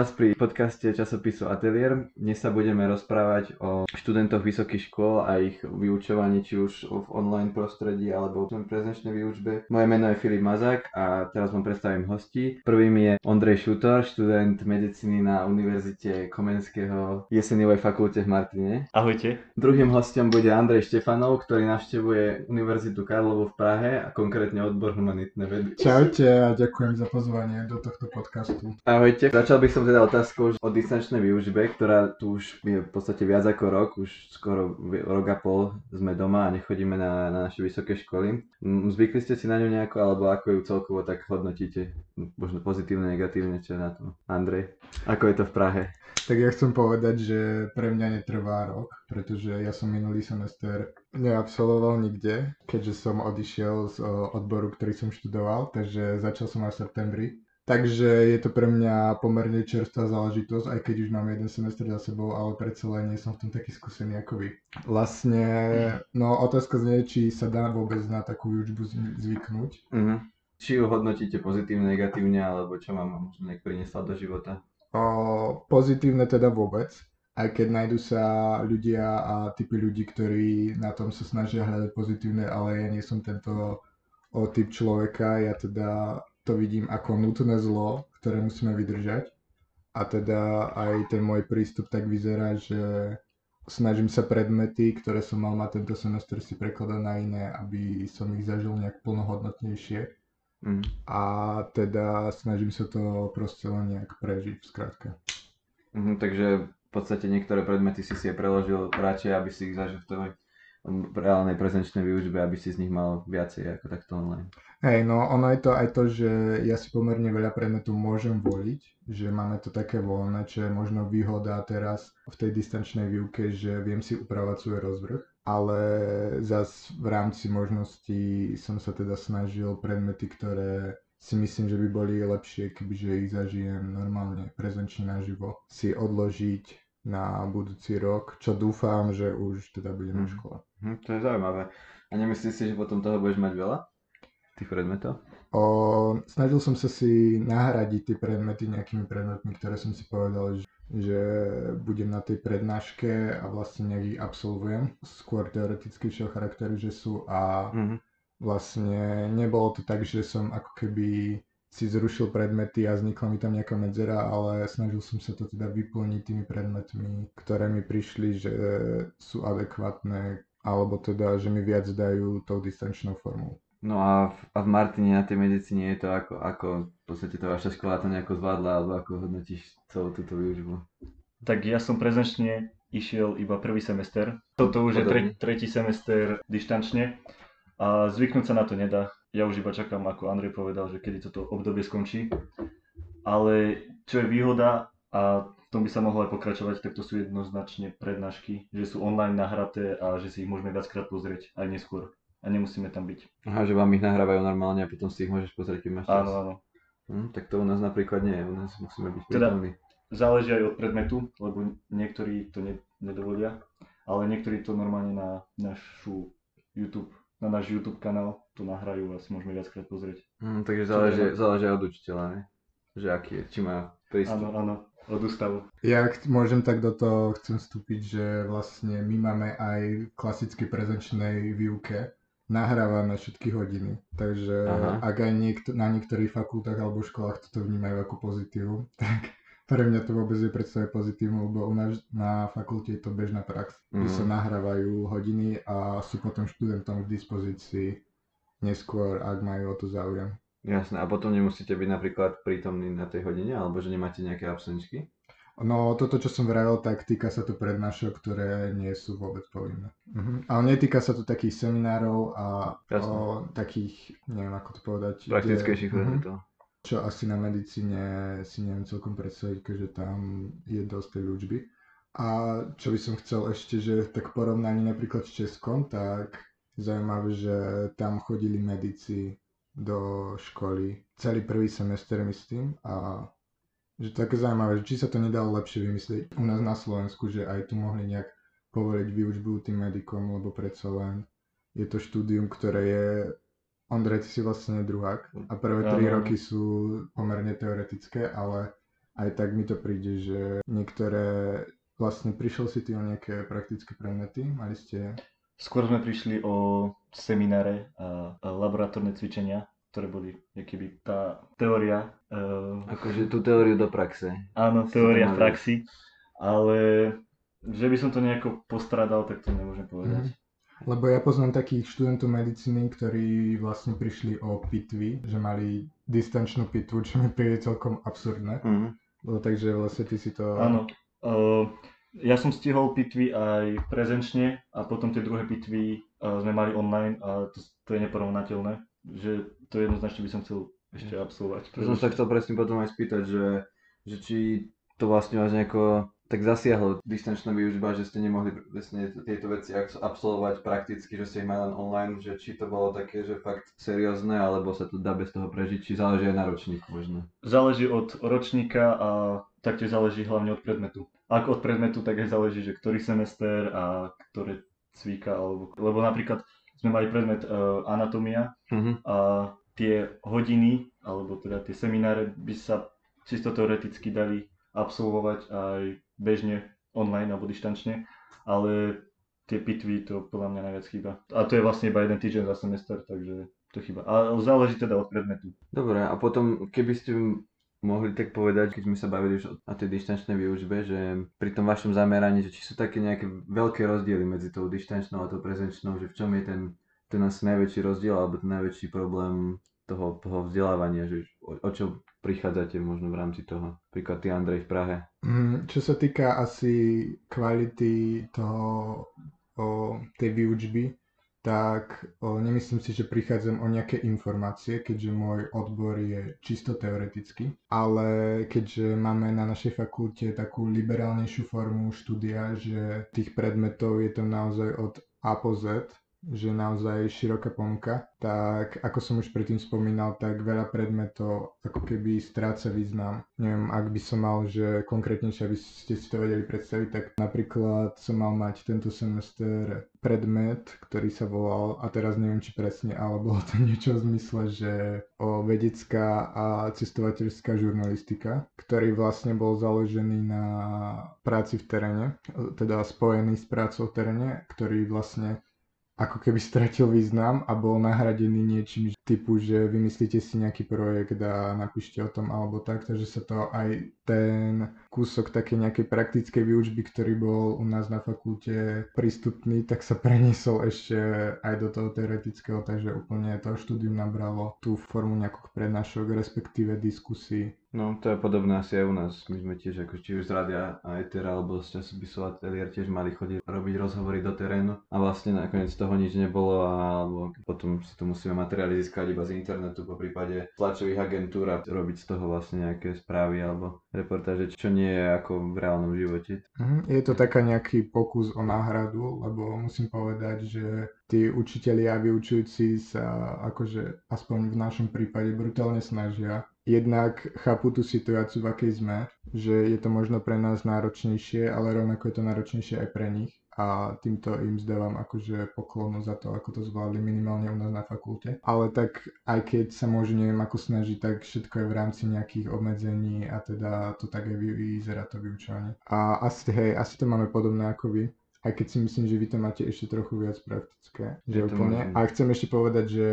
vás pri podcaste časopisu Atelier. Dnes sa budeme rozprávať o študentoch vysokých škôl a ich vyučovaní, či už v online prostredí alebo v prezenčnej výučbe. Moje meno je Filip Mazák a teraz vám predstavím hostí. Prvým je Ondrej Šutor, študent medicíny na Univerzite Komenského Jesenivej fakulte v Martine. Ahojte. Druhým hostom bude Andrej Štefanov, ktorý navštevuje Univerzitu Karlovu v Prahe a konkrétne odbor humanitné vedy. Čaute a ďakujem za pozvanie do tohto podcastu. Ahojte. Začal by som teda otázkou o distančnej výučbe, ktorá tu už je v podstate viac ako rok, už skoro rok a pol sme doma a nechodíme na, na naše vysoké školy. Zvykli ste si na ňu nejako, alebo ako ju celkovo tak hodnotíte? Možno pozitívne, negatívne, čo na to? Andrej, ako je to v Prahe? Tak ja chcem povedať, že pre mňa netrvá rok, pretože ja som minulý semester neabsolvoval nikde, keďže som odišiel z odboru, ktorý som študoval, takže začal som aj v septembri Takže je to pre mňa pomerne čerstvá záležitosť, aj keď už mám jeden semestr za sebou, ale predsa len nie som v tom taký skúsený ako vy. Vlastne, no otázka znie, či sa dá vôbec na takú výučbu zvyknúť. Mm-hmm. Či ju hodnotíte pozitívne, negatívne, alebo čo vám možno priniesla do života? O, pozitívne teda vôbec, aj keď nájdu sa ľudia a typy ľudí, ktorí na tom sa snažia hľadať pozitívne, ale ja nie som tento o typ človeka, ja teda to vidím ako nutné zlo, ktoré musíme vydržať. A teda aj ten môj prístup tak vyzerá, že snažím sa predmety, ktoré som mal mať tento semestr si prekladať na iné, aby som ich zažil nejak plnohodnotnejšie. Mm. A teda snažím sa to proste len nejak prežiť, v skratke. Mm, takže v podstate niektoré predmety si si je preložil radšej, aby si ich zažil v tej reálnej prezenčnej výučbe, aby si z nich mal viacej ako takto online. Hej, no ono je to aj to, že ja si pomerne veľa predmetov môžem voliť, že máme to také voľné, čo je možno výhoda teraz v tej distančnej výuke, že viem si upravať svoj rozvrh, ale zas v rámci možností som sa teda snažil predmety, ktoré si myslím, že by boli lepšie, kebyže ich zažijem normálne prezenčne naživo, si odložiť na budúci rok, čo dúfam, že už teda budem mm. v škole. Mm, to je zaujímavé. A nemyslíš si, že potom toho budeš mať veľa? tých predmetov? O, snažil som sa si nahradiť tie predmety nejakými predmetmi, ktoré som si povedal, že, že budem na tej prednáške a vlastne nejak ich absolvujem. Skôr teoretickejšieho charakteru, že sú a mm-hmm. vlastne nebolo to tak, že som ako keby si zrušil predmety a vznikla mi tam nejaká medzera, ale snažil som sa to teda vyplniť tými predmetmi, ktoré mi prišli, že sú adekvátne, alebo teda, že mi viac dajú tou distančnou formou. No a v, a v Martine na tej medicíne je to ako, ako v podstate to vaša škola to nejako zvládla, alebo ako hodnotíš celú túto výučbu? Tak ja som prezenčne išiel iba prvý semester. Toto už Podobne. je tre, tretí semester dištančne a zvyknúť sa na to nedá. Ja už iba čakám, ako Andrej povedal, že kedy toto obdobie skončí. Ale čo je výhoda a v tom by sa mohlo aj pokračovať, tak to sú jednoznačne prednášky, že sú online nahraté a že si ich môžeme viackrát pozrieť aj neskôr a nemusíme tam byť. Aha, že vám ich nahrávajú normálne a potom si ich môžeš pozrieť, keď máš čas. Áno, áno. Hm, tak to u nás napríklad nie, u nás musíme byť teda, záleží aj od predmetu, lebo niektorí to ne, nedovolia, ale niektorí to normálne na našu YouTube, na náš YouTube kanál to nahrajú a si môžeme viackrát pozrieť. Hm, takže záleží, záleží od učiteľa, ne? Že aký je, či má prístup. Áno, áno, od ústavu. Ja môžem tak do toho chcem vstúpiť, že vlastne my máme aj klasicky prezenčnej výuke, nahrávané všetky hodiny. Takže Aha. ak aj niekto, na niektorých fakultách alebo školách toto vnímajú ako pozitívum, tak pre mňa to vôbec je predstavuje pozitívum, lebo u nás na fakulte je to bežná prax, mm. sa mhm. nahrávajú hodiny a sú potom študentom k dispozícii neskôr, ak majú o to záujem. Jasné, a potom nemusíte byť napríklad prítomní na tej hodine, alebo že nemáte nejaké absenčky? No toto, čo som vravel, tak týka sa to prednášok, ktoré nie sú vôbec povinné. Uh-huh. Ale netýka sa to takých seminárov a o, takých, neviem ako to povedať. Praktickejších uh-huh. Čo asi na medicíne si neviem celkom predstaviť, keďže tam je dosť tej ľučby. A čo by som chcel ešte, že tak porovnaní napríklad s Českom, tak zaujímavé, že tam chodili medici do školy celý prvý semester, myslím, a že také zaujímavé, že či sa to nedalo lepšie vymyslieť u nás na Slovensku, že aj tu mohli nejak povoliť výučbu tým medikom, lebo predsa len je to štúdium, ktoré je Ondrej, ty si vlastne druhák a prvé tri roky sú pomerne teoretické, ale aj tak mi to príde, že niektoré, vlastne prišiel si ty o nejaké praktické predmety, mali ste... Skôr sme prišli o semináre a, a laboratórne cvičenia, ktoré boli keby tá teória. Uh, akože tú teóriu do praxe. Áno, teória v praxi, ale že by som to nejako postradal, tak to nemôžem povedať. Mm. Lebo ja poznám takých študentov medicíny, ktorí vlastne prišli o pitvy, že mali distančnú pitvu, čo mi príde celkom absurdné. Mm. No, takže vlastne ty si to... Áno. Uh, ja som stihol pitvy aj prezenčne a potom tie druhé pitvy uh, sme mali online a to, to je neporovnateľné. Že to jednoznačne by som chcel ešte absolvovať. To som sa chcel presne potom aj spýtať, že, že či to vlastne vás nejako tak zasiahlo distančná výučba, že ste nemohli presne tieto veci absolvovať prakticky, že ste ich mali len online, že či to bolo také, že fakt seriózne, alebo sa to dá bez toho prežiť, či záleží aj na ročníku možno? Záleží od ročníka a taktiež záleží hlavne od predmetu. Ak od predmetu, tak aj záleží, že ktorý semester a ktoré cvíka, alebo, lebo napríklad sme mali predmet uh, anatómia uh-huh. a tie hodiny, alebo teda tie semináre by sa čisto teoreticky dali absolvovať aj bežne online alebo dištančne, ale tie pitvy to podľa mňa najviac chýba. A to je vlastne iba jeden týždeň za semester, takže to chýba. Ale záleží teda od predmetu. Dobre, a potom keby ste mohli tak povedať, keď sme sa bavili už o tej dištančnej výučbe, že pri tom vašom zameraní, že či sú také nejaké veľké rozdiely medzi tou dištančnou a tou prezenčnou, že v čom je ten, ten asi najväčší rozdiel alebo ten najväčší problém toho, toho vzdelávania, že o, o čo prichádzate možno v rámci toho? Príklad ty Andrej v Prahe. Mm, čo sa týka asi kvality toho, o, tej výučby, tak o, nemyslím si, že prichádzam o nejaké informácie, keďže môj odbor je čisto teoretický, ale keďže máme na našej fakulte takú liberálnejšiu formu štúdia, že tých predmetov je tam naozaj od A po Z, že naozaj široká ponuka, tak ako som už predtým spomínal, tak veľa predmetov ako keby stráca význam. Neviem, ak by som mal, že konkrétnejšie, aby ste si to vedeli predstaviť, tak napríklad som mal mať tento semester predmet, ktorý sa volal, a teraz neviem či presne, ale bolo to niečo v zmysle, že o vedecká a cestovateľská žurnalistika, ktorý vlastne bol založený na práci v teréne, teda spojený s prácou v teréne, ktorý vlastne ako keby stratil význam a bol nahradený niečím typu, že vymyslíte si nejaký projekt a napíšte o tom alebo tak, takže sa to aj ten kúsok také nejakej praktickej výučby, ktorý bol u nás na fakulte prístupný, tak sa preniesol ešte aj do toho teoretického, takže úplne to štúdium nabralo tú formu nejakých prednášok, respektíve diskusí No, to je podobné asi aj u nás. My sme tiež, ako či už z rádia a Etera alebo z časopisu Atelier tiež mali chodiť robiť rozhovory do terénu a vlastne nakoniec toho nič nebolo a alebo potom si to musíme materiály získať iba z internetu, po prípade tlačových agentúr a robiť z toho vlastne nejaké správy alebo reportáže, čo nie je ako v reálnom živote. Mhm, je to taká nejaký pokus o náhradu, lebo musím povedať, že tí učitelia a vyučujúci sa akože aspoň v našom prípade brutálne snažia jednak chápu tú situáciu, v akej sme, že je to možno pre nás náročnejšie, ale rovnako je to náročnejšie aj pre nich a týmto im zdávam akože poklonu za to, ako to zvládli minimálne u nás na fakulte. Ale tak aj keď sa môžu neviem ako snažiť, tak všetko je v rámci nejakých obmedzení a teda to tak aj vyzerá to vyučovanie. A asi, hej, asi to máme podobné ako vy. Aj keď si myslím, že vy to máte ešte trochu viac praktické. Že úplne. A chcem ešte povedať, že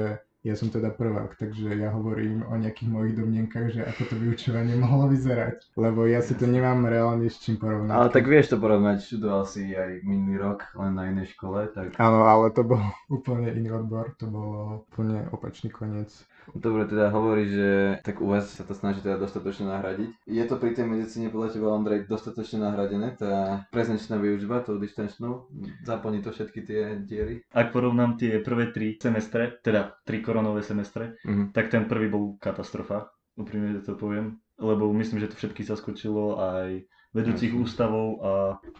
ja som teda prvák, takže ja hovorím o nejakých mojich domnienkach, že ako to vyučovanie mohlo vyzerať. Lebo ja si to nemám reálne s čím porovnať. Ale tak vieš to porovnať, študoval si aj minulý rok len na inej škole, tak... Áno, ale to bol úplne iný odbor, to bolo úplne opačný koniec. Dobre, teda hovorí, že tak u vás sa to snaží teda dostatočne nahradiť. Je to pri tej medicíne podľa teba, Andrej, dostatočne nahradené, tá prezenčná výučba, tou distančnou? Zaplní to všetky tie diery? Ak porovnám tie prvé tri semestre, teda tri koronové semestre, mm-hmm. tak ten prvý bol katastrofa, úprimne to poviem, lebo myslím, že to všetky zaskočilo aj vedúcich Jasne. ústavov a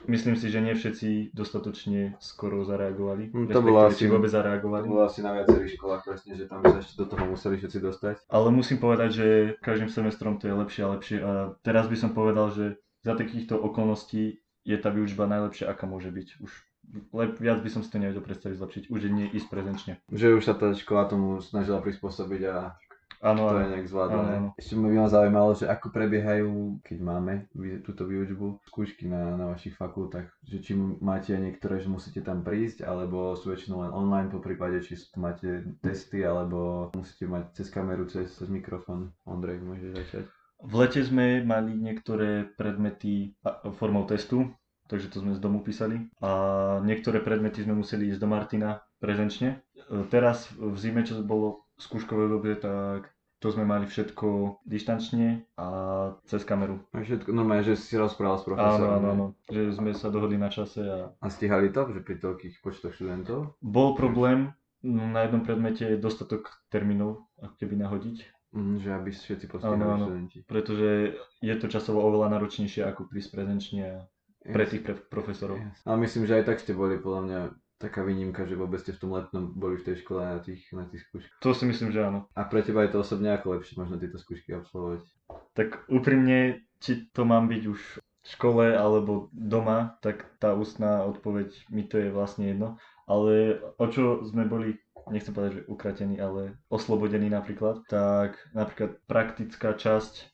myslím si, že nie všetci dostatočne skoro zareagovali. No, to bolo asi, vôbec zareagovali. To bolo asi na viacerých školách presne, že tam sa ešte do toho museli všetci dostať. Ale musím povedať, že každým semestrom to je lepšie a lepšie a teraz by som povedal, že za takýchto okolností je tá výučba najlepšia, aká môže byť. Už lep, viac by som si to nevedel predstaviť zlepšiť, už nie ísť prezenčne. Že už sa tá škola tomu snažila prispôsobiť a Áno, to je nejak áno. Ešte by ma zaujímalo, že ako prebiehajú, keď máme túto výučbu, skúšky na, na vašich fakultách, že či máte niektoré, že musíte tam prísť, alebo sú väčšinou len online, po prípade, či máte testy, alebo musíte mať cez kameru, cez, cez mikrofón. Ondrej, môžeš začať. V lete sme mali niektoré predmety formou testu, takže to sme z domu písali. A niektoré predmety sme museli ísť do Martina prezenčne. E, Teraz v zime, čo bolo skúškové obdobie, tak to sme mali všetko dištančne a cez kameru. A všetko, normálne, že si rozprával s Áno, profesorom. áno, ne? áno. Že sme sa dohodli na čase a A stihali to, že pri toľkých počtoch študentov? bol problém m, na jednom predmete dostatok termínov, ako keby nahodiť, Mm, že aby všetci postihali Áno, áno. študenti. pretože je to časovo oveľa náročnejšie ako prísť prezenčne a pre tých pre- profesorov. Yes. Ale myslím, že aj tak ste boli podľa mňa taká výnimka, že vôbec ste v tom letnom boli v tej škole na tých, na tých skúškach. To si myslím, že áno. A pre teba je to osobne ako lepšie možno tieto skúšky absolvovať? Tak úprimne, či to mám byť už v škole alebo doma, tak tá ústná odpoveď mi to je vlastne jedno. Ale o čo sme boli, nechcem povedať, že ukratení, ale oslobodení napríklad, tak napríklad praktická časť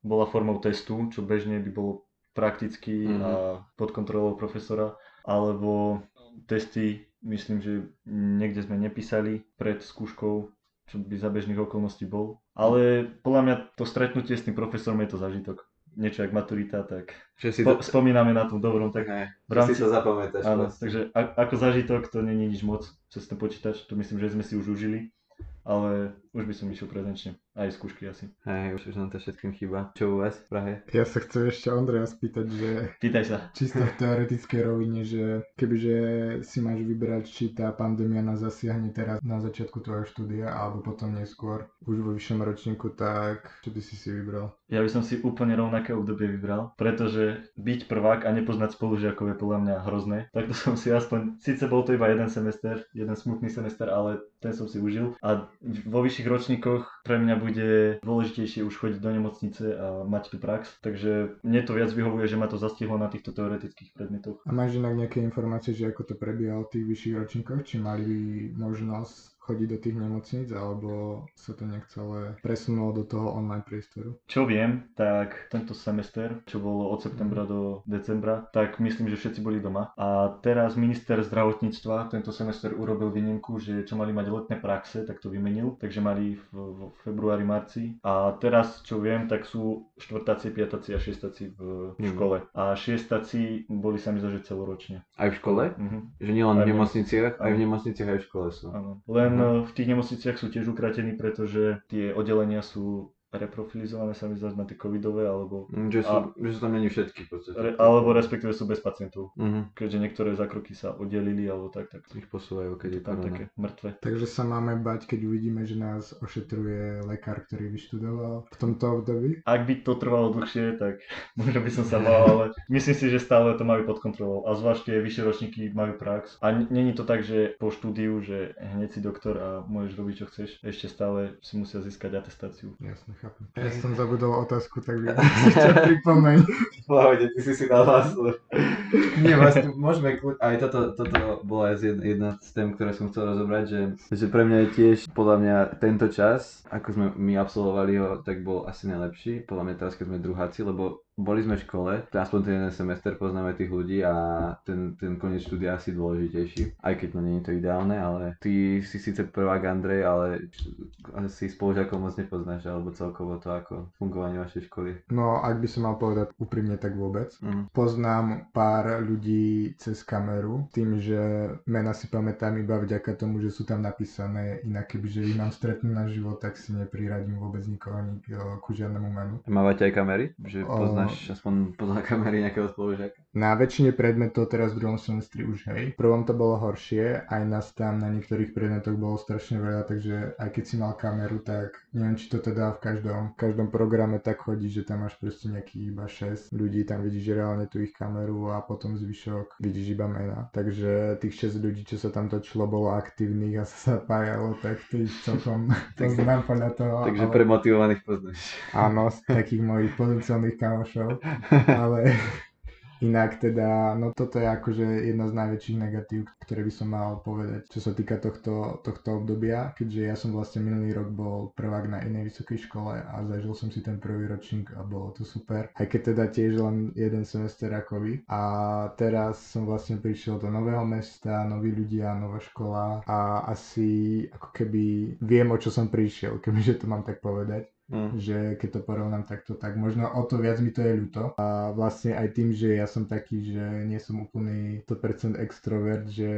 bola formou testu, čo bežne by bolo prakticky Mhm. a pod kontrolou profesora, alebo testy, myslím, že niekde sme nepísali pred skúškou, čo by za bežných okolností bol. Ale podľa mňa to stretnutie s tým profesorom je to zažitok. Niečo jak maturita, tak Že si spo, to... spomíname na tom dobrom, tak Ne, v že si rámci... to zapamätáš. Áno, vlastne. takže a, ako zažitok to není nič moc cez ten počítač, to myslím, že sme si už užili, ale už by som išiel prezenčne, aj skúšky asi. Hej, už, už nám to všetkým chýba. Čo u vás v Prahe? Ja sa chcem ešte Ondreja spýtať, že Pýtaj sa. čisto v teoretickej rovine, že kebyže si máš vybrať, či tá pandémia nás zasiahne teraz na začiatku tvojho štúdia alebo potom neskôr už vo vyššom ročníku, tak čo by si si vybral? Ja by som si úplne rovnaké obdobie vybral, pretože byť prvák a nepoznať spolužiakov je podľa mňa hrozné. Takto som si aspoň, síce bol to iba jeden semester, jeden smutný semester, ale ten som si užil. A vo vyšších ročníkoch pre mňa bude dôležitejšie už chodiť do nemocnice a mať tú prax. Takže mne to viac vyhovuje, že ma to zastihlo na týchto teoretických predmetoch. A máš inak nejaké informácie, že ako to prebiehalo v tých vyšších ročníkoch? Či mali možnosť chodiť do tých nemocníc, alebo sa to nejak celé presunulo do toho online priestoru? Čo viem, tak tento semester, čo bolo od septembra do decembra, tak myslím, že všetci boli doma. A teraz minister zdravotníctva tento semester urobil výnimku, že čo mali mať letné praxe, tak to vymenil, takže mali v, v februári, marci. A teraz, čo viem, tak sú štvrtáci, piatáci a šiestáci v Mhm. škole. A šiestáci boli sa mi zažiť celoročne. Aj v škole? Mhm. Že nielen v v- nemocniciach, aj v nemocniciach, aj v škole sú. Áno. Len Eh, v tých nemocniciach sú tiež ukratení, pretože tie oddelenia sú reprofilizované sa mi zdá na tie covidové, alebo, Mm, Že sú, že sú tam není všetky v podstate. re, alebo respektíve sú bez pacientov. Mhm. Keďže niektoré zákroky sa oddelili alebo tak, tak Ich posúvajú, keď je tam korona. také mŕtve. Takže sa máme bať, keď uvidíme, že nás ošetruje lekár, ktorý vyštudoval v tomto období? Ak by to trvalo dlhšie, tak možno by som sa bál, ale myslím si, že stále to majú pod kontrolou. A zvlášť tie vyššie ročníky majú prax. A n- není to tak, že po štúdiu, že hneď si doktor a môžeš robiť čo chceš. Ešte stále si musia získať atestáciu. Jasne, chápem. Ja som zabudol otázku, tak by chcel pripomeň. Pohode, ty si si dal hlaslo. Nie, vlastne môžeme, aj toto, toto bola jedna z tém, ktoré som chcel rozobrať, že, že pre mňa je tiež, podľa mňa, tento čas, ako sme my absolvovali ho, tak bol asi najlepší. Podľa mňa teraz, keď sme druháci, lebo boli sme v škole, aspoň ten jeden semester poznáme tých ľudí a ten, ten koniec štúdia asi dôležitejší. Aj keď no nie je to ideálne, ale ty si síce prvák Andrej, ale si spolužiakov moc nepoznáš, alebo celkovo to ako fungovanie vašej školy. No, ak by som mal povedať úprimne, tak vôbec. Mm. Poznám pár ľudí cez kameru, tým, že mena si pamätám iba vďaka tomu, že sú tam napísané, inak kebyže ich mám stretnú na život, tak si nepriradím vôbec nikoho nik, ku žiadnemu menu. Mávate aj kamery? Že O- poznáš aspoň podľa kamery nejakého spolužiaka? Na väčšine predmetov teraz v druhom semestri už hej. V prvom to bolo horšie, aj nás tam na niektorých predmetoch bolo strašne veľa, takže aj keď si mal kameru, tak neviem, či to teda v každom, v každom programe tak chodí, že tam máš proste nejakých iba 6 ľudí, tam vidíš reálne tú ich kameru a potom zvyšok vidíš iba mena. Takže tých 6 ľudí, čo sa tam točilo, bolo aktívnych a sa zapájalo, tak tých celkom poznám podľa toho. Takže ale- premotivovaných poznáš. Áno, z takých mojich potenciálnych kamošov, ale Inak teda, no toto je akože jedna z najväčších negatív, ktoré by som mal povedať, čo sa týka tohto, tohto obdobia, keďže ja som vlastne minulý rok bol prvák na inej vysokej škole a zažil som si ten prvý ročník a bolo to super. Aj keď teda tiež len jeden semester ako vy. A teraz som vlastne prišiel do nového mesta, noví ľudia, nová škola a asi ako keby viem, o čo som prišiel, kebyže to mám tak povedať. Mm. že keď to porovnám takto, tak možno o to viac mi to je ľúto. A vlastne aj tým, že ja som taký, že nie som úplný 100% extrovert, že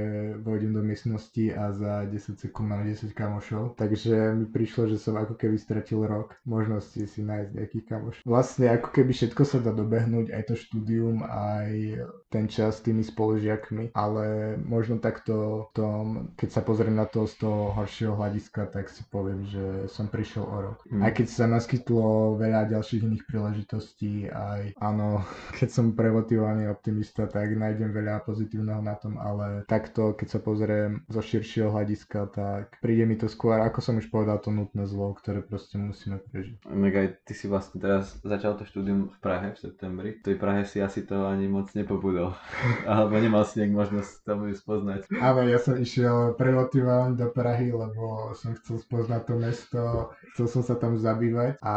vojdem do miestnosti a za 10 sekúnd mám 10 kamošov. Takže mi prišlo, že som ako keby stratil rok možnosti si nájsť nejakých kamošov. Vlastne ako keby všetko sa dá dobehnúť, aj to štúdium, aj ten čas s tými spolužiakmi, ale možno takto tom, keď sa pozriem na to z toho horšieho hľadiska, tak si poviem, že som prišiel o rok. Mm. Aj keď sa naskytlo veľa ďalších iných príležitostí, aj áno, keď som premotivovaný optimista, tak nájdem veľa pozitívneho na tom, ale takto, keď sa pozriem zo širšieho hľadiska, tak príde mi to skôr, ako som už povedal, to nutné zlo, ktoré proste musíme prežiť. Megaj, ty si vlastne teraz začal to štúdium v Prahe v septembri. V tej Prahe si asi to ani moc nepobudol. Alebo nemal si nejak možnosť tam ju spoznať. Áno, ja som išiel premotivovaný do Prahy, lebo som chcel spoznať to mesto, chcel som sa tam zabývať a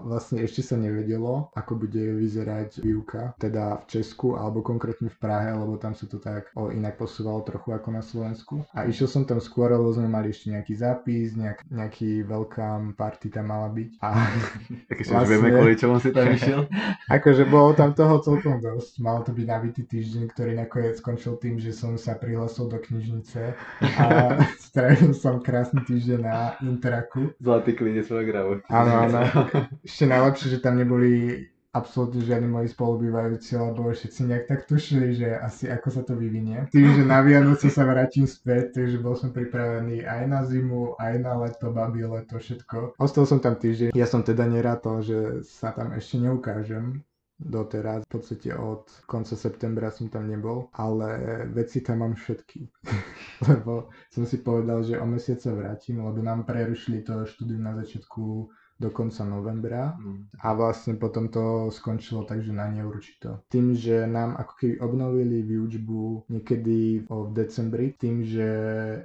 vlastne ešte sa nevedelo, ako bude vyzerať výuka, teda v Česku alebo konkrétne v Prahe, lebo tam sa to tak o, inak posúvalo trochu ako na Slovensku. A išiel som tam skôr, lebo sme mali ešte nejaký zápis, nejak, nejaký welcome party tam mala byť. A Takže vlastne, už vieme, kvôli čomu si tam išiel? akože bolo tam toho celkom dosť. Malo to byť nabitý týždeň, ktorý nakoniec skončil tým, že som sa prihlásil do knižnice a strávil som krásny týždeň na Interaku. Zlatý klinec programu. Áno, áno. Ešte najlepšie, že tam neboli absolútne žiadni moji spolubývajúci, lebo všetci nejak tak tušili, že asi ako sa to vyvinie. Tým, že na Vianoce sa vrátim späť, takže bol som pripravený aj na zimu, aj na leto, babi leto, všetko. Ostal som tam týždeň. Ja som teda nerátal, že sa tam ešte neukážem, doteraz. V podstate od konca septembra som tam nebol, ale veci tam mám všetky. lebo som si povedal, že o mesiac sa vrátim, lebo nám prerušili to štúdium na začiatku do konca novembra mm. a vlastne potom to skončilo takže na neurčito. Tým, že nám ako keby obnovili výučbu niekedy v decembri, tým, že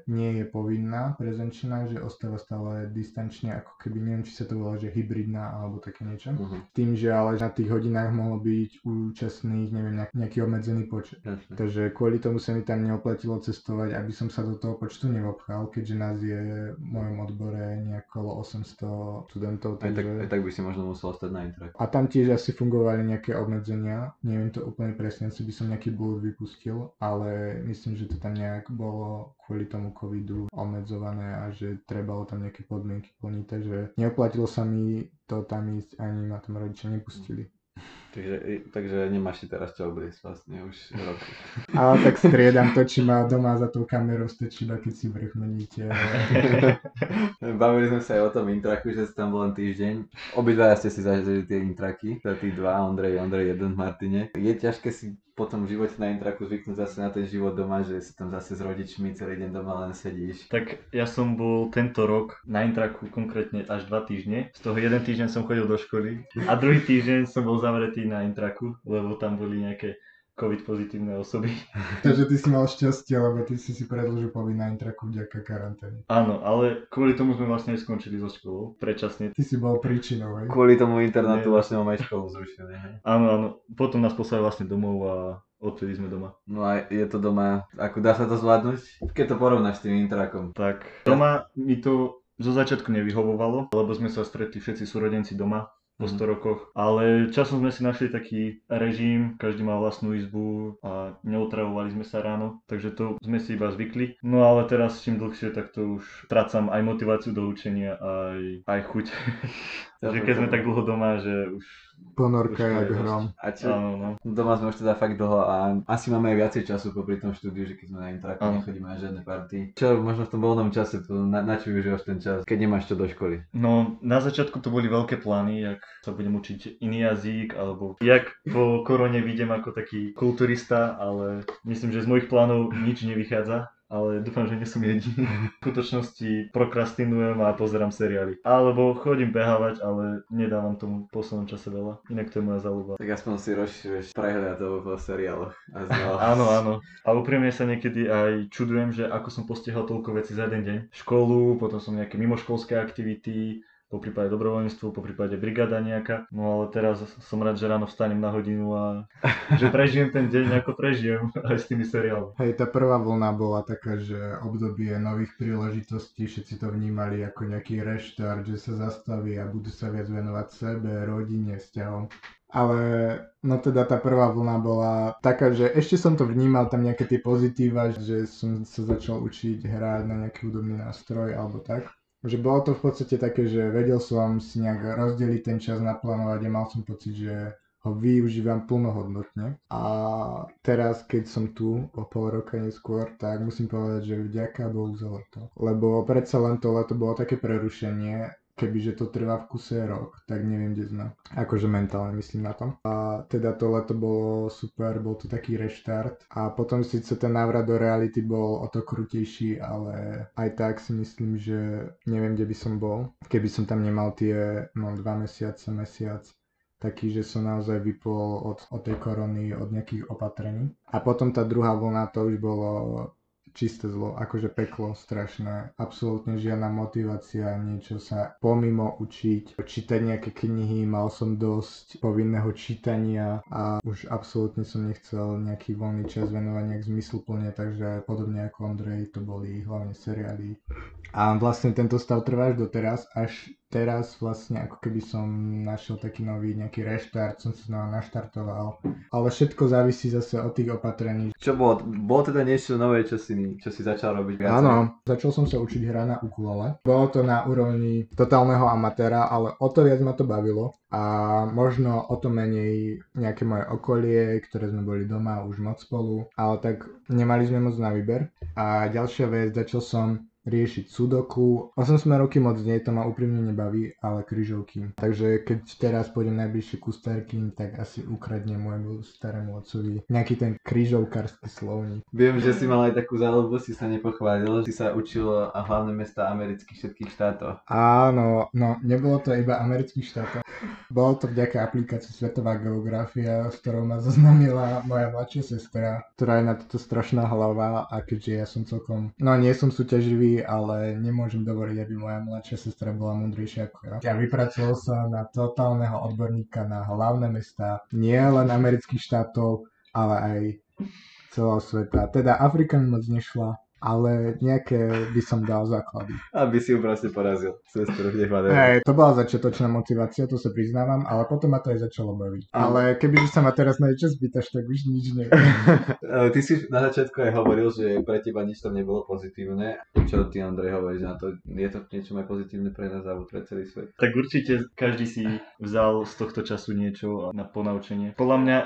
nie je povinná prezenčná, že ostáva stále distančne, ako keby neviem, či sa to volá, že hybridná alebo také niečo. Mm-hmm. Tým, že ale na tých hodinách mohlo byť účastných, neviem, nejaký obmedzený počet. Jasne. Takže kvôli tomu sa mi tam neoplatilo cestovať, aby som sa do toho počtu neobchal, keďže nás je v mojom odbore nejako 800 študentov študentov. Takže... Aj, tak, aj tak by si možno musel stať na intrak. A tam tiež asi fungovali nejaké obmedzenia, neviem to úplne presne, asi by som nejaký blúd vypustil, ale myslím, že to tam nejak bolo kvôli tomu covidu obmedzované a že trebalo tam nejaké podmienky plniť, takže neoplatilo sa mi to tam ísť, ani ma tam rodičia nepustili. Takže, takže nemáš si teraz čo obliecť vlastne už rok. Ale tak striedam to, či má doma za tou kamerou iba keď si vrch meníte. Bavili sme sa aj o tom intraku, že si tam bol len týždeň. Obidva ste si zažili tie intraky, teda tí dva, Ondrej, Ondrej jeden v Martine. Je ťažké si potom v živote na intraku zvyknúť zase na ten život doma, že si tam zase s rodičmi celý deň doma len sedíš. Tak ja som bol tento rok na intraku konkrétne až dva týždne. Z toho jeden týždeň som chodil do školy a druhý týždeň som bol zavretý na intraku, lebo tam boli nejaké COVID pozitívne osoby. Takže ty si mal šťastie, lebo ty si si predlžil povinná intraku vďaka karanténe. Áno, ale kvôli tomu sme vlastne skončili so školou, predčasne. Ty si bol príčinou, hej? Kvôli tomu internátu vlastne máme aj školu zrušené, hej? Áno, áno. Potom nás poslali vlastne domov a odtedy sme doma. No a je to doma, ako dá sa to zvládnuť? Keď to porovnáš s tým intrakom. Tak, doma mi to zo začiatku nevyhovovalo, lebo sme sa stretli všetci súrodenci doma po 100 mhm. rokoch. Ale časom sme si našli taký režim, každý mal vlastnú izbu a neutravovali sme sa ráno, takže to sme si iba zvykli. No ale teraz čím dlhšie, tak to už tracam aj motiváciu do učenia, aj, aj chuť. že keď sme tak dlho doma, že už Ponorka jak hrom. A čo, áno, no. Doma sme už teda fakt dlho a asi máme aj viacej času popri tom štúdiu, že keď sme na intraku, nechodíme na žiadne party. Čo možno v tom voľnom čase, to, na, na čo využívaš ten čas, keď nemáš čo do školy? No, na začiatku to boli veľké plány, jak sa budem učiť iný jazyk, alebo jak po korone vidím ako taký kulturista, ale myslím, že z mojich plánov nič nevychádza ale dúfam, že nie som jediný. V skutočnosti prokrastinujem a pozerám seriály. Alebo chodím behávať, ale nedávam tomu v poslednom čase veľa. Inak to je moja záľuba. Tak aspoň si rozširuješ prehľad v seriáloch. A áno, áno. A úprimne sa niekedy aj čudujem, že ako som postihal toľko vecí za jeden deň. Školu, potom som nejaké mimoškolské aktivity, po prípade dobrovoľníctvo, po prípade brigáda nejaká. No ale teraz som rád, že ráno vstanem na hodinu a že prežijem ten deň, ako prežijem aj s tými seriálmi. Hej, tá prvá vlna bola taká, že obdobie nových príležitostí, všetci to vnímali ako nejaký reštart, že sa zastaví a budú sa viac venovať sebe, rodine, vzťahom. Ale no teda tá prvá vlna bola taká, že ešte som to vnímal tam nejaké tie pozitíva, že som sa začal učiť hrať na nejaký hudobný nástroj alebo tak že bolo to v podstate také, že vedel som si nejak rozdeliť ten čas, naplánovať a mal som pocit, že ho využívam plnohodnotne. A teraz, keď som tu o pol roka neskôr, tak musím povedať, že vďaka Bohu za leto. Lebo predsa len to leto bolo také prerušenie kebyže to trvá v kuse rok, tak neviem, kde sme. Akože mentálne myslím na tom. A teda to leto bolo super, bol to taký reštart. A potom síce ten návrat do reality bol o to krutejší, ale aj tak si myslím, že neviem, kde by som bol, keby som tam nemal tie no, dva mesiace, mesiac taký, že som naozaj vypol od, od tej korony, od nejakých opatrení. A potom tá druhá vlna, to už bolo čisté zlo, akože peklo strašné, absolútne žiadna motivácia, niečo sa pomimo učiť, čítať nejaké knihy, mal som dosť povinného čítania a už absolútne som nechcel nejaký voľný čas venovať nejak zmysluplne, takže podobne ako Ondrej, to boli hlavne seriály. A vlastne tento stav trvá až doteraz, až teraz vlastne ako keby som našiel taký nový nejaký reštart, som sa znova naštartoval. Ale všetko závisí zase od tých opatrení. Čo bolo? Bolo teda niečo nové, čo si, čo si začal robiť viac? Áno, začal som sa učiť hrať na ukulele. Bolo to na úrovni totálneho amatéra, ale o to viac ma to bavilo. A možno o to menej nejaké moje okolie, ktoré sme boli doma už moc spolu, ale tak nemali sme moc na výber. A ďalšia vec, začal som riešiť sudoku. 8 roky moc nie, to ma úprimne nebaví, ale kryžovky. Takže keď teraz pôjdem najbližšie ku starkým, tak asi ukradnem môjmu starému otcovi nejaký ten kryžovkarský slovník. Viem, že si mal aj takú záľubu, si sa nepochválil, si sa učil a hlavné mesta amerických všetkých štátov. Áno, no nebolo to iba amerických štátov. Bolo to vďaka aplikácii Svetová geografia, s ktorou ma zoznamila moja mladšia sestra, ktorá je na toto strašná hlava a keďže ja som celkom, no nie som súťaživý, ale nemôžem dovoliť, aby moja mladšia sestra bola múdrejšia ako ja. Ja vypracoval sa na totálneho odborníka na hlavné mesta, nie len amerických štátov, ale aj celého sveta. Teda Afrika mi moc nešla, ale nejaké by som dal základy. Aby si ju proste porazil. Hej, to bola začiatočná motivácia, to sa priznávam, ale potom ma to aj začalo baviť. Ale kebyže sa ma teraz na niečo spýtaš, tak už nič neviem. ty si na začiatku aj hovoril, že pre teba nič tam nebolo pozitívne. Čo ty, Andrej, hovoríš na to? Je to niečo aj pozitívne pre nás alebo pre celý svet? Tak určite každý si vzal z tohto času niečo na ponaučenie. Podľa mňa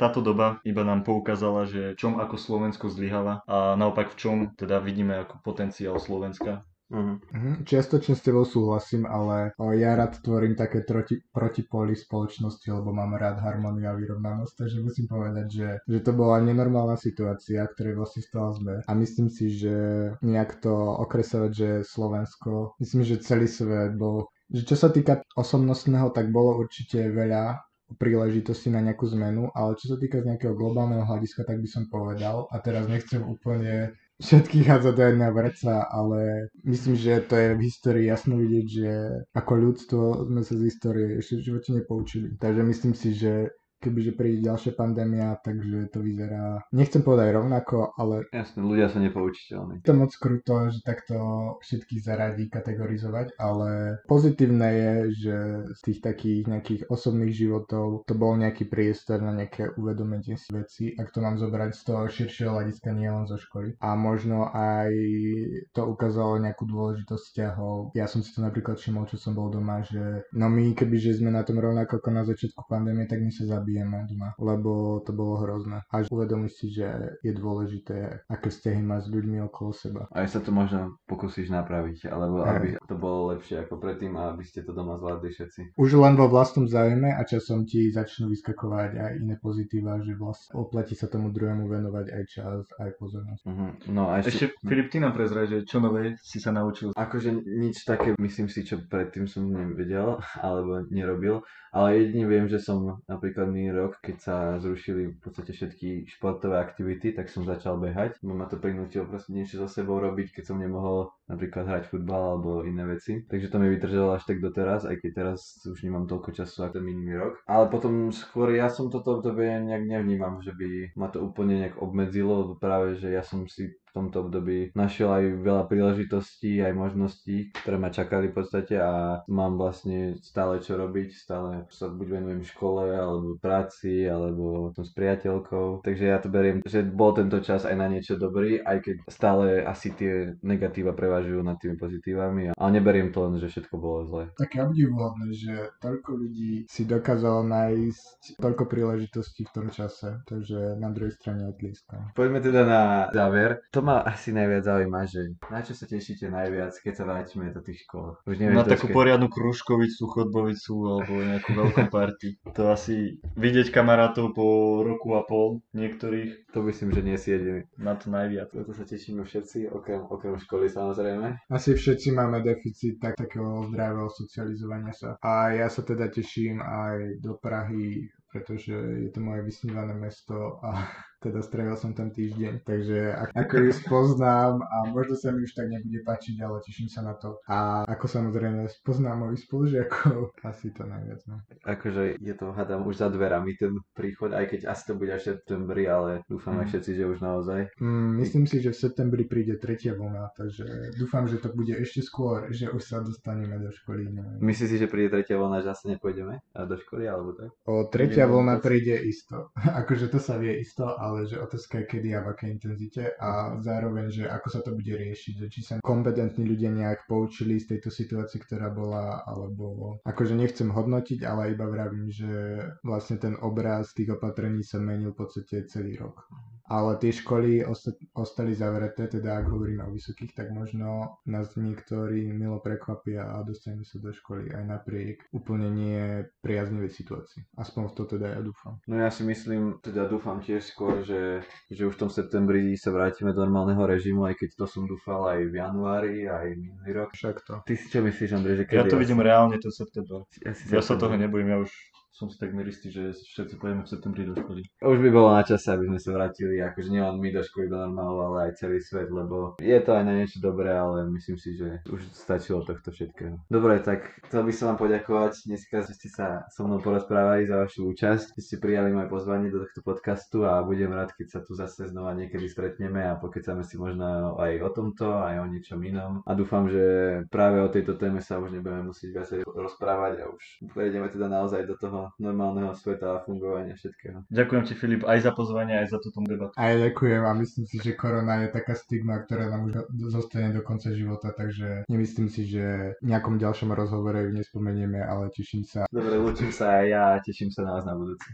táto doba iba nám poukázala, že čom ako Slovensko zlyhala a naopak v čom teda vidíme ako potenciál Slovenska. Uh-huh. Uh-huh. Čiastočne s tebou súhlasím, ale ja rád tvorím také troti, protipóly spoločnosti, lebo mám rád harmóniu a vyrovnanosť, takže musím povedať, že, že to bola nenormálna situácia, ktorej vlastne stala sme. A myslím si, že nejak to okresovať, že Slovensko, myslím, že celý svet bol že čo sa týka osobnostného, tak bolo určite veľa príležitosti na nejakú zmenu, ale čo sa týka z nejakého globálneho hľadiska, tak by som povedal, a teraz nechcem úplne všetkých hádzať do jedného vreca, ale myslím, že to je v histórii jasno vidieť, že ako ľudstvo sme sa z histórie ešte v živote nepoučili. Takže myslím si, že kebyže príde ďalšia pandémia, takže to vyzerá, nechcem povedať rovnako, ale... Jasne, ľudia sú nepoučiteľní. To moc kruto, že takto všetkých zaradí, kategorizovať, ale pozitívne je, že z tých takých nejakých osobných životov to bol nejaký priestor na nejaké uvedomenie si veci, ak to mám zobrať z toho širšieho hľadiska nie len zo školy. A možno aj to ukázalo nejakú dôležitosť vzťahov. Ja som si to napríklad všimol, čo som bol doma, že no my kebyže sme na tom rovnako ako na začiatku pandémie, tak my sa zabíjame pobijeme doma, lebo to bolo hrozné. Až uvedomí si, že je dôležité, aké vzťahy má s ľuďmi okolo seba. Aj sa to možno pokúsiš napraviť, alebo Hej. aby to bolo lepšie ako predtým a aby ste to doma zvládli všetci. Už len vo vlastnom záujme a časom ti začnú vyskakovať aj iné pozitíva, že vlastne oplatí sa tomu druhému venovať aj čas, aj pozornosť. Mhm. No a Ešte, ešte, Filip, ty nám prezraj, že čo nové si sa naučil. Akože nič také, myslím si, čo predtým som nevedel alebo nerobil, ale jedine viem, že som napríklad minulý rok, keď sa zrušili v podstate všetky športové aktivity, tak som začal behať. Ma to prinútilo proste niečo so sebou robiť, keď som nemohol napríklad hrať futbal alebo iné veci. Takže to mi vydržalo až tak doteraz, aj keď teraz už nemám toľko času ako ten minulý rok. Ale potom skôr ja som toto obdobie nejak nevnímam, že by ma to úplne nejak obmedzilo, práve, že ja som si v tomto období našiel aj veľa príležitostí, aj možností, ktoré ma čakali v podstate a mám vlastne stále čo robiť, stále sa buď venujem škole, alebo práci, alebo som s priateľkou. Takže ja to beriem, že bol tento čas aj na niečo dobrý, aj keď stále asi tie negatíva prevažujú nad tými pozitívami. Ale neberiem to len, že všetko bolo zlé. Také obdivuhodné, že toľko ľudí si dokázalo nájsť toľko príležitostí v tom čase, takže na druhej strane odlískam. Poďme teda na záver. To ma asi najviac zaujíma, že na čo sa tešíte najviac, keď sa vrátime do tých škôl? Už neviem, Na takú poriadnu krúžkovicu, chodbovicu alebo nejakú veľkú party. To asi vidieť kamarátov po roku a pol niektorých To myslím, že nie si jediný. na to najviac. Toto sa tešíme všetci, okrem, okrem školy samozrejme. Asi všetci máme deficit tak, takého zdravého socializovania sa. A ja sa teda teším aj do Prahy, pretože je to moje vysnívané mesto a teda strávil som tam týždeň, takže ak- ako ju spoznám a možno sa mi už tak nebude páčiť, ale teším sa na to. A ako samozrejme spoznám mojich spolužiakov, asi to najviac. No. Akože je to, hádam, už za dverami ten príchod, aj keď asi to bude až v septembri, ale dúfam Mhm. všetci, že už naozaj. Mm, myslím si, že v septembri príde tretia vlna, takže dúfam, že to bude ešte skôr, že už sa dostaneme do školy. Neviem. Myslíš si, že príde tretia vlna, že zase nepôjdeme a do školy, alebo tak? O tretia vlna príde isto. akože to sa vie isto, ale že otázka je kedy a v akej intenzite a zároveň, že ako sa to bude riešiť, že či sa kompetentní ľudia nejak poučili z tejto situácie, ktorá bola, alebo akože nechcem hodnotiť, ale iba vravím, že vlastne ten obraz tých opatrení sa menil v podstate celý rok. Ale tie školy osta- ostali zavreté, teda ak hovoríme o vysokých, tak možno nás niektorí milo prekvapia a dostaneme sa do školy aj napriek úplne nie priaznivej situácii. Aspoň v to teda ja dúfam. No ja si myslím, teda dúfam tiež skôr, že, že už v tom septembri sa vrátime do normálneho režimu, aj keď to som dúfal aj v januári, aj minulý rok. Však to. Ty si čo myslíš, Andrej, že kedy Ja to asi- vidím reálne ten september. asi Ja sa toho nebojím, ja už som si takmer istý, že všetci pôjdeme v septembri do školy. Už by bolo na čase, aby sme sa vrátili, akože nielen my do školy do normálu, ale aj celý svet, lebo je to aj na niečo dobré, ale myslím si, že už stačilo tohto všetkého. Dobre, tak chcel by som vám poďakovať dneska, že ste sa so mnou porozprávali za vašu účasť, že ste prijali moje pozvanie do tohto podcastu a budem rád, keď sa tu zase znova niekedy stretneme a pokecáme si možno aj o tomto, aj o niečom inom. A dúfam, že práve o tejto téme sa už nebudeme musieť viacej rozprávať a už prejdeme teda naozaj do toho normálneho sveta a fungovania všetkého. Ďakujem ti Filip aj za pozvanie, aj za túto debatu. A ja ďakujem a myslím si, že korona je taká stigma, ktorá nám už zostane do konca života, takže nemyslím si, že v nejakom ďalšom rozhovore ju nespomenieme, ale teším sa Dobre, učím sa aj ja a teším sa na vás na budúci.